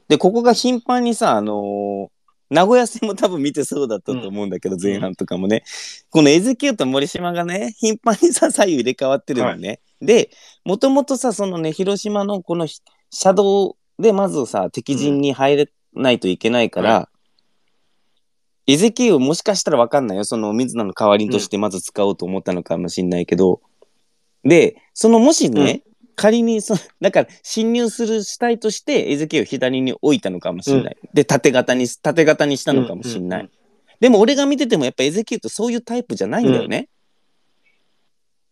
で、ここが頻繁にさ、あのー名古屋戦も多分見てそうだったと思うんだけど、ん前半とかもね。このエゼキエウと森島がね、頻繁にさ、左右入れ替わってるのね。で、もともとさ、そのね、広島のこのひシャドウでまずさ、敵陣に入れないといけないから、はエゼキエウもしかしたらわかんないよ。その水野の代わりとしてまず使おうと思ったのかもしんないけど。で、そのもしね、仮にそ、だから侵入する主体としてエゼキエウを左に置いたのかもしれない。で、縦型に、縦型にしたのかもしれない。うんうんでも俺が見ててもやっぱエゼキエウってそういうタイプじゃないんだよね。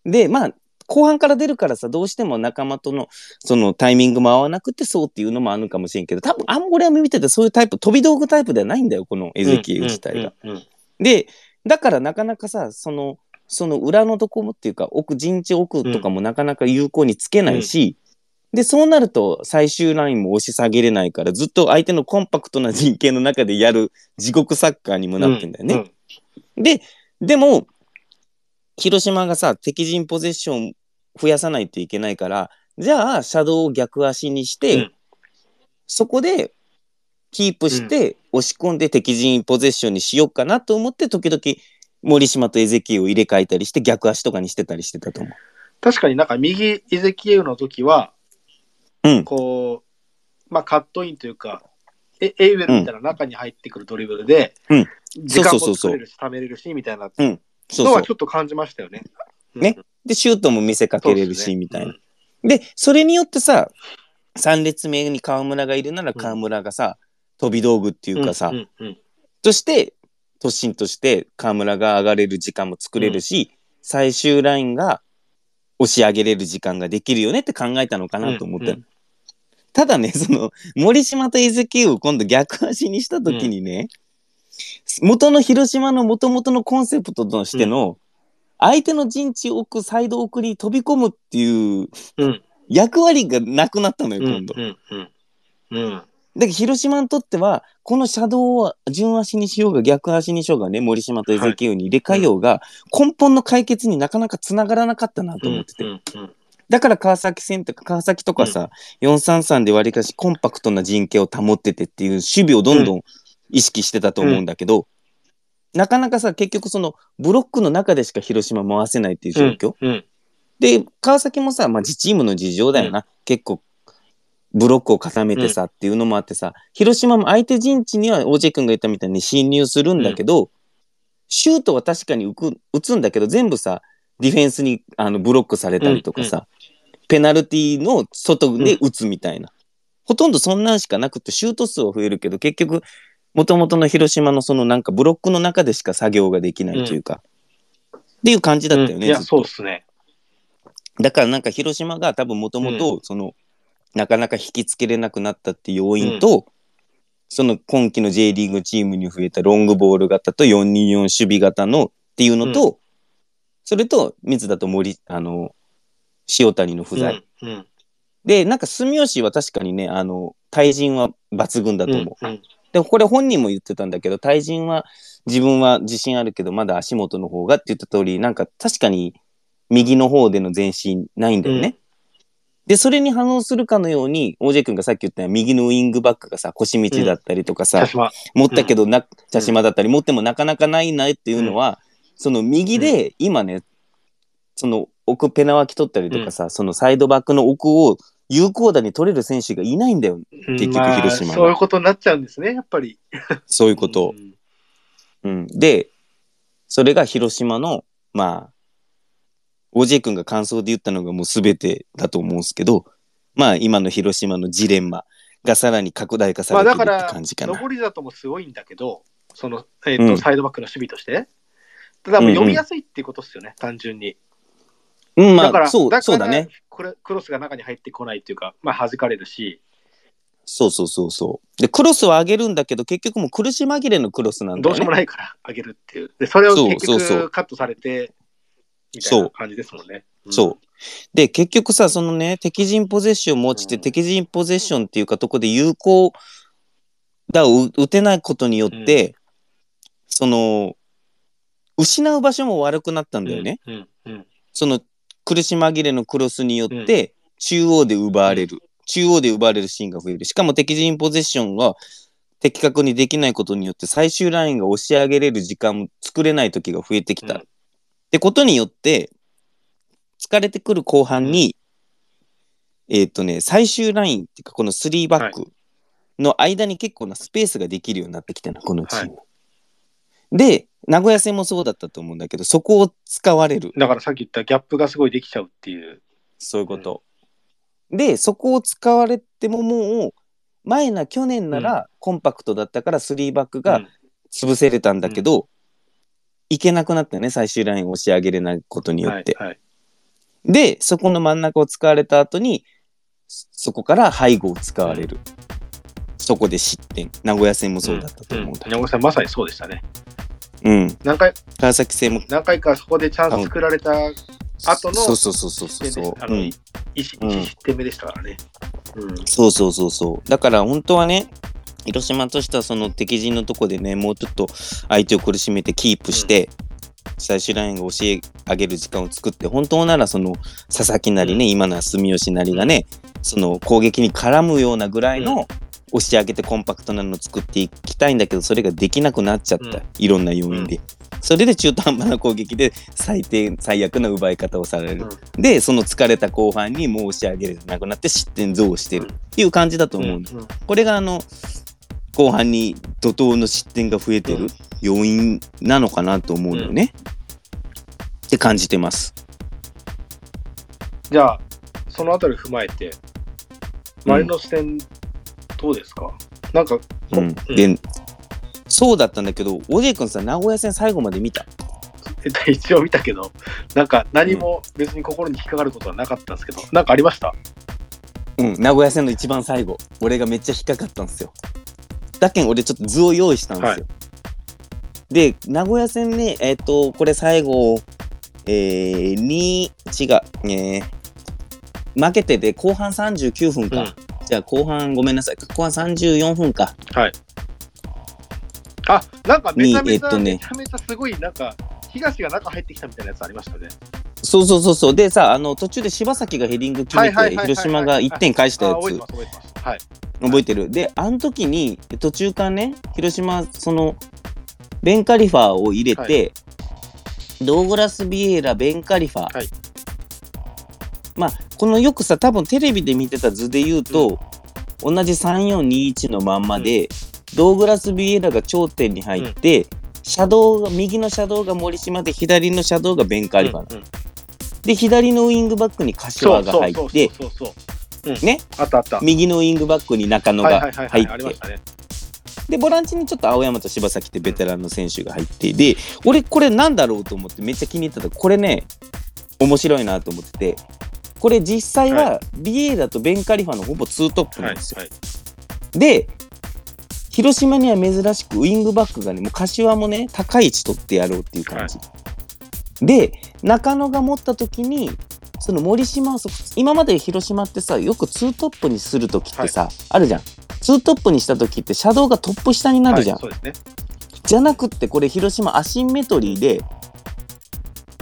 で、まあ、後半から出るからさ、どうしても仲間とのそのタイミングも合わなくてそうっていうのもあるのかもしれんけど、多分あんま俺は見ててそういうタイプ、飛び道具タイプではないんだよ、このエゼキエウ自体が。。うんうんうんで、だからなかなかさ、その、その裏のとこもっていうか、奥、陣地奥とかもなかなか有効につけないし、で、そうなると最終ラインも押し下げれないから、ずっと相手のコンパクトな陣形の中でやる地獄サッカーにもなってんだよね。で、でも、広島がさ、敵陣ポゼッション増やさないといけないから、じゃあ、シャドウを逆足にして、うん。そこでキープして、押し込んで敵陣ポゼッションにしようかなと思って、時々、森島とエゼキエウを入れ替えたりして逆足とかにしてたりしてたと思う。確かになんか右エゼキエウの時は、うん。こう、まあカットインというか、えエイウェルみたいな中に入ってくるドリブルで、うん。時間も作れるし、貯めれるし、みたいなのはち。ょっと感じましたよね。ね。で、シュートも見せかけれるし、みたいな。で、それによってさ、3列目に河村がいるなら河村がさ、飛び道具っていうかさ、うんうんうん。として、突進として河村が上がれる時間も作れるし、最終ラインが押し上げれる時間ができるよねって考えたのかなと思ったの、うん。うんただね、その、森島とエゼキエウを今度逆足にした時にね、元の広島の元々のコンセプトとしての、相手の陣地を置くサイド奥に飛び込むっていううん。役割がなくなったのよ、うん今度。うんうん。うん。だけど広島にとっては、この車道を順足にしようが逆足にしようがね、森島とエゼキエウに入れ替えようが、根本の解決になかなかつながらなかったなと思ってて。うんうんだから川崎戦とか川崎とかさ、433でわりかしコンパクトな陣形を保っててっていう守備をどんどん。意識してたと思うんだけど、なかなかさ、結局そのブロックの中でしか広島回せないっていう状況。うんうんで、川崎もさ、まあ自チームの事情だよな。結構、ブロックを固めてさ、っていうのもあってさ、広島も相手陣地には OJ 君が言ったみたいに侵入するんだけど、シュートは確かに打つんだけど、全部さ、ディフェンスにあのブロックされたりとかさ、ペナルティーの外で打つみたいな。ほとんどそんなんしかなくて、シュート数は増えるけど、結局、もともとの広島のそのなんかブロックの中でしか作業ができないというか、っていう感じだったよね、いや、ずっと。そうですね。だからなんか広島が多分もともとその、なかなか引きつけれなくなったっていう要因と、その今季の J リーグチームに増えたロングボール型と424守備型のっていうのと、それと水田と森あの塩谷の不在、うん。うん。でなんか住吉は確かにねあの対人は抜群だと思う、うんでこれ本人も言ってたんだけど対人は自分は自信あるけどまだ足元の方がって言った通りなんか確かに右の方での前進ないんだよね。でそれに反応するかのように OJ 君がさっき言ったように右のウイングバックがさ腰道だったりとかさ、茶島。持ったけどな茶島だったり持ってもなかなかないなっていうのは、その右で今ねその奥ペナ脇取ったりとかさ、そのサイドバックの奥を有効打に取れる選手がいないんだよ結局まあ広島はそういうことになっちゃうんですね、やっぱり。そういうこと。んうん、で、それが広島の、まあ、OJ 君が感想で言ったのがもう全てだと思うんですけど、まあ今の広島のジレンマがさらに拡大化さまあれてるってだから、感じかな。上り里もすごいんだけど、その、えっ、と、うんサイドバックの守備として。ただ読みやすいっていうことですよね、単純に。うん、まだから、あ、そう、だからそうだね。これクロスが中に入ってこないっていうか、まあ、弾かれるし、そうそうそうそう。で、クロスを上げるんだけど、結局もう苦し紛れのクロスなんだよね。どうしようもないから上げるっていう。で、それをそう結そうそう局カットされて、みたいな感じですもんね。そう。で、結局さ、そのね、敵陣ポゼッション持ちて、うん敵陣ポゼッションっていうかとこで有効打を打てないことによって、その、失う場所も悪くなったんだよね。うん。うん。うん。その苦し紛れのクロスによって、中央で奪われる。中央で奪われるシーンが増える。しかも敵陣ポゼッションが的確にできないことによって最終ラインが押し上げれる時間も作れない時が増えてきた。うんってことによって、疲れてくる後半に、えーっとね、最終ラインっていうか、この3バックの間に結構なスペースができるようになってきたの、このチーム。で、名古屋戦もそうだったと思うんだけど、そこを使われる。だからさっき言ったギャップがすごいできちゃうっていう。そういうこと。で、そこを使われてももう、前な去年ならコンパクトだったから3バックがうん潰せれたんだけど、いけなくなったよね、最終ラインを押し上げれないことによって。はいはい。で、そこの真ん中を使われた後に、そそこから背後を使われる。そこで失点。名古屋戦もそうだったと思うんだ。山本さん、まさにそうでしたね。うん。何回？川崎戦も、何回かそこでチャンス作られた後のそうそうそうそうそうあの、うん一一うん失点目でしたからね。うん。そうそうそうそう。だから本当はね、広島としてはその敵陣のとこでね、もうちょっと相手を苦しめてキープして、最終ラインが教え上げる時間を作って、本当ならその佐々木なりね、今のは住吉なりがね、その攻撃に絡むようなぐらいの押し上げてコンパクトなのを作っていきたいんだけど、それができなくなっちゃった。うん。いろんな要因で。それで中途半端な攻撃で最低最悪な奪い方をされる、でその疲れた後半に申し上げる。なくなって失点増してる。っていう感じだと思ううんうん。これがあの後半に怒涛の失点が増えてる要因なのかなと思うのよね、って感じてます。じゃあ、そのあたり踏まえて、マリノス戦、どうですか？なんか、うん、うん。でそうだったんだけどおじい君さ名古屋戦最後まで見た？一応見たけど、なんか何も別に心に引っかかることはなかったんですけど、なんかありました？うん名古屋戦の一番最後。俺がめっちゃ引っかかったんですよ。だけん俺ちょっと図を用意したんですよ、で名古屋戦ねえっ、とこれ最後えー、に違うえー負けてで後半39分か、うんじゃあ後半ごめんなさい。後半34分か。はい。あ、なんかめちゃめちゃ、にえっとね。めちゃめちゃすごい、なんか、東が中入ってきたみたいなやつありましたね。そうそうそうそう。でさあの途中で柴崎がヘディング決めてはいはいはいはい広島が1点返したやつ。あ覚えてます、覚えてます。はい。覚えてる？であの時に途中からね広島そのベンカリファーを入れて、ドーグラス・ビエイラベンカリファー、はいまあこのよくさ多分テレビで見てた図で言うと、同じ3421のまんまで、ドーグラス・ビエイラが頂点に入って、シャドウが右のシャドウが森島で左のシャドウがベンカリファーなの、うんうんで左のウイングバックに柏が入って。ね？あったあった。右のウイングバックに中野はいが。入って。で、ボランチにちょっと青山と柴崎ってベテランの選手が入って、で、俺これなんだろうと思ってめっちゃ気に入ってた。これね、面白いなと思ってて、これ実際はビエイラとベンカリファのほぼツートップなはいんですよ。はい。で、広島には珍しくウイングバックがね、もう柏もね、高い位置取ってやろうっていう感じ。で、中野が持った時に、その森島をそ今まで広島ってさ、よくツートップにする時ってさ、あるじゃん。ツートップにした時ってシャドウがトップ下になるじゃん。はいそうですね。じゃなくってこれ広島アシンメトリーで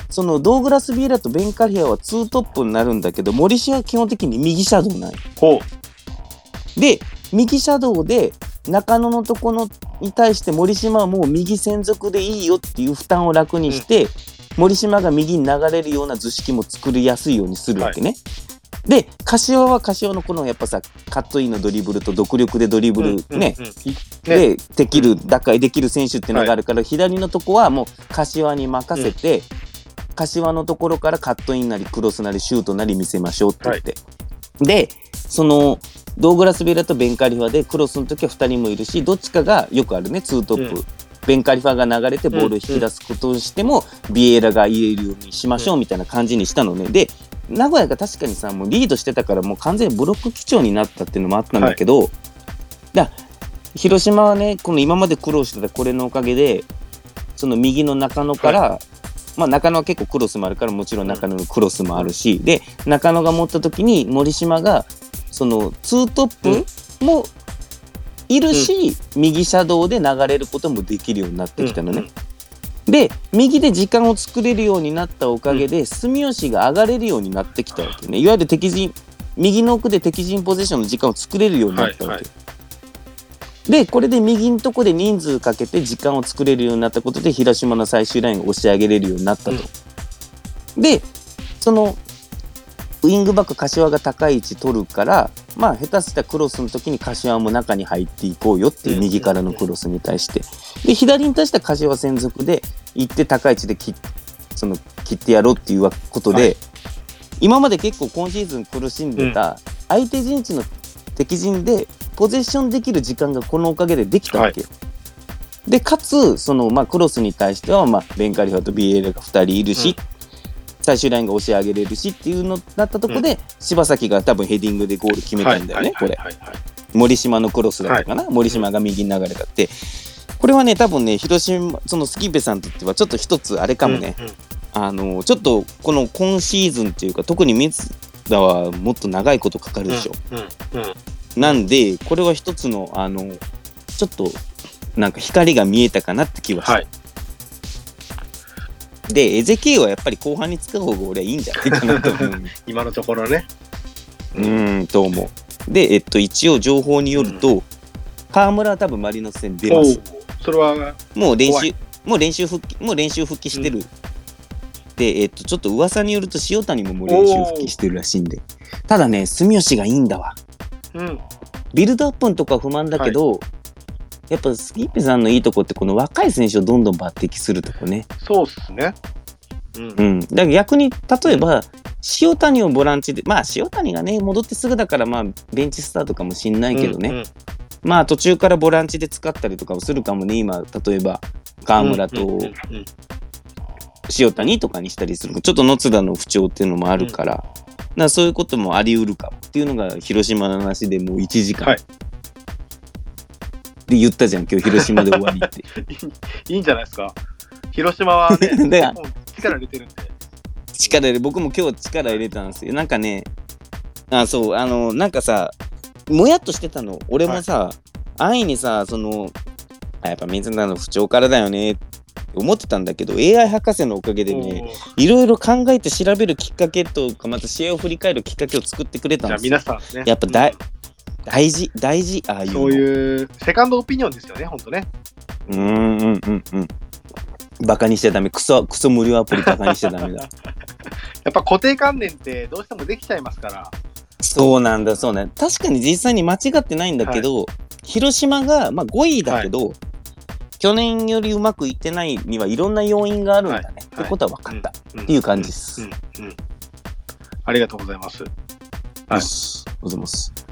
そのドーグラス・ビエラとベンカリアはツートップになるんだけど森氏は基本的に右シャドウないほで右シャドウで中野のところに対して森島はもう右専属でいいよっていう負担を楽にして、森島が右に流れるような図式も作りやすいようにするわけね。で柏は柏のこのやっぱさカットインのドリブルと独力でドリブルね、うんうんうんでできる打開できる選手っていうのがあるから、左のとこはもう柏に任せて、柏のところからカットインなりクロスなりシュートなり見せましょうって言って、でそのドーグラス・ベラとベンカリファでクロスの時は2人もいるしどっちかがよくあるねツートップ、うん。ベンカリファが流れてボールを引き出すことをしても、ビエラが入れるようにしましょうみたいな感じにしたのね。で名古屋が確かにさもうリードしてたからもう完全にブロック基調になったっていうのもあったんだけど、だ広島はねこの今まで苦労してたこれのおかげでその右の中野から、まあ中野は結構クロスもあるからもちろん中野のクロスもあるし、で中野が持った時に森島がそのツートップもいるし、右シャドウで流れることもできるようになってきたのね。で右で時間を作れるようになったおかげで、住吉が上がれるようになってきたわけね。いわゆる敵陣右の奥で敵陣ポゼッションの時間を作れるようになったわけ、はいはでこれで右のとこで人数かけて時間を作れるようになったことで広島の最終ラインを押し上げれるようになったと、でそのウイングバック柏が高い位置取るからまあ下手したクロスの時に柏も中に入っていこうよっていう右からのクロスに対して。で左に対しては柏専属で行って高い位置で切その切ってやろうっていうことで、はい。今まで結構今シーズン苦しんでた相手陣地の敵陣でポゼッションできる時間がこのおかげでできたわけよ。でかつその、まあ、クロスに対しては、まあ、ベンカリファとビエールが2人いるし、最終ラインが押し上げれるしっていうのだったところで、柴崎が多分ヘディングでゴール決めたんだよね、これ。はいはいはい。森島のクロスだったかな、森島が右に流れたって。これはね、多分ね、広島、そのスキーペさんにとってはちょっと一つあれかもね、うんうん。あの、ちょっとこの今シーズンっていうか、特に水田はもっと長いことかかるでしょ。うんうんなんで、これは一つの、あの、ちょっと、なんか光が見えたかなって気はした。はいで、エゼキエウはやっぱり後半に使う方が俺はいいんじゃないかなと思う。今のところね。うーん、と思う。で、えっと、一応情報によると、河村は多分マリノス戦出ます。それは、もう練習もう練習復帰、もう練習復帰してる。で、えっと、ちょっと噂によると塩谷ももう練習復帰してるらしいんで。ただね、住吉がいいんだわ。うん。ビルドアップのとこは不満だけど、やっぱスキップさんのいいとこってこの若い選手をどんどん抜擢するとこね。そうっすね。うんう。ん。だから逆に、例えば、塩谷をボランチで、まあ塩谷がね、戻ってすぐだからまあベンチスタートかもしんないけどね。うんうんまあ途中からボランチで使ったりとかをするかもね、今、例えば河村と塩谷とかにしたりする。ちょっと野津田の不調っていうのもあるから、だかそういうこともあり得るかっていうのが広島の話でもう1時間。はいで言ったじゃん、今日広島で終わりって。いいんじゃないですか。広島はね、だからもう力入れてるんで。力入れ、僕も今日力入れたんですよ。なんかね、あ、そう、あの、なんかさ、もやっとしてたの。俺もさ、安易にさ、その、あやっぱ水田の不調からだよねって思ってたんだけど、AI 博士のおかげでね、いろいろ考えて調べるきっかけとか、また試合を振り返るきっかけを作ってくれたんですよ。皆さんね。やっぱ大うん大事、大事、ああいうの。そういうセカンドオピニオンですよね、本当ね。うーん、うん、うん、うん。バカにしちゃダメ。クソ、クソ無料アプリバカにしちゃダメだ。やっぱ固定観念ってどうしてもできちゃいますから。そうなんだ、そうね。確かに実際に間違ってないんだけど、広島が、まあ、5位だけど、去年よりうまくいってないにはいろんな要因があるんだね。はい。ってことは分かった。うん。っていう感じです。うん。うん。ありがとうございます。はいよし、おはようございます。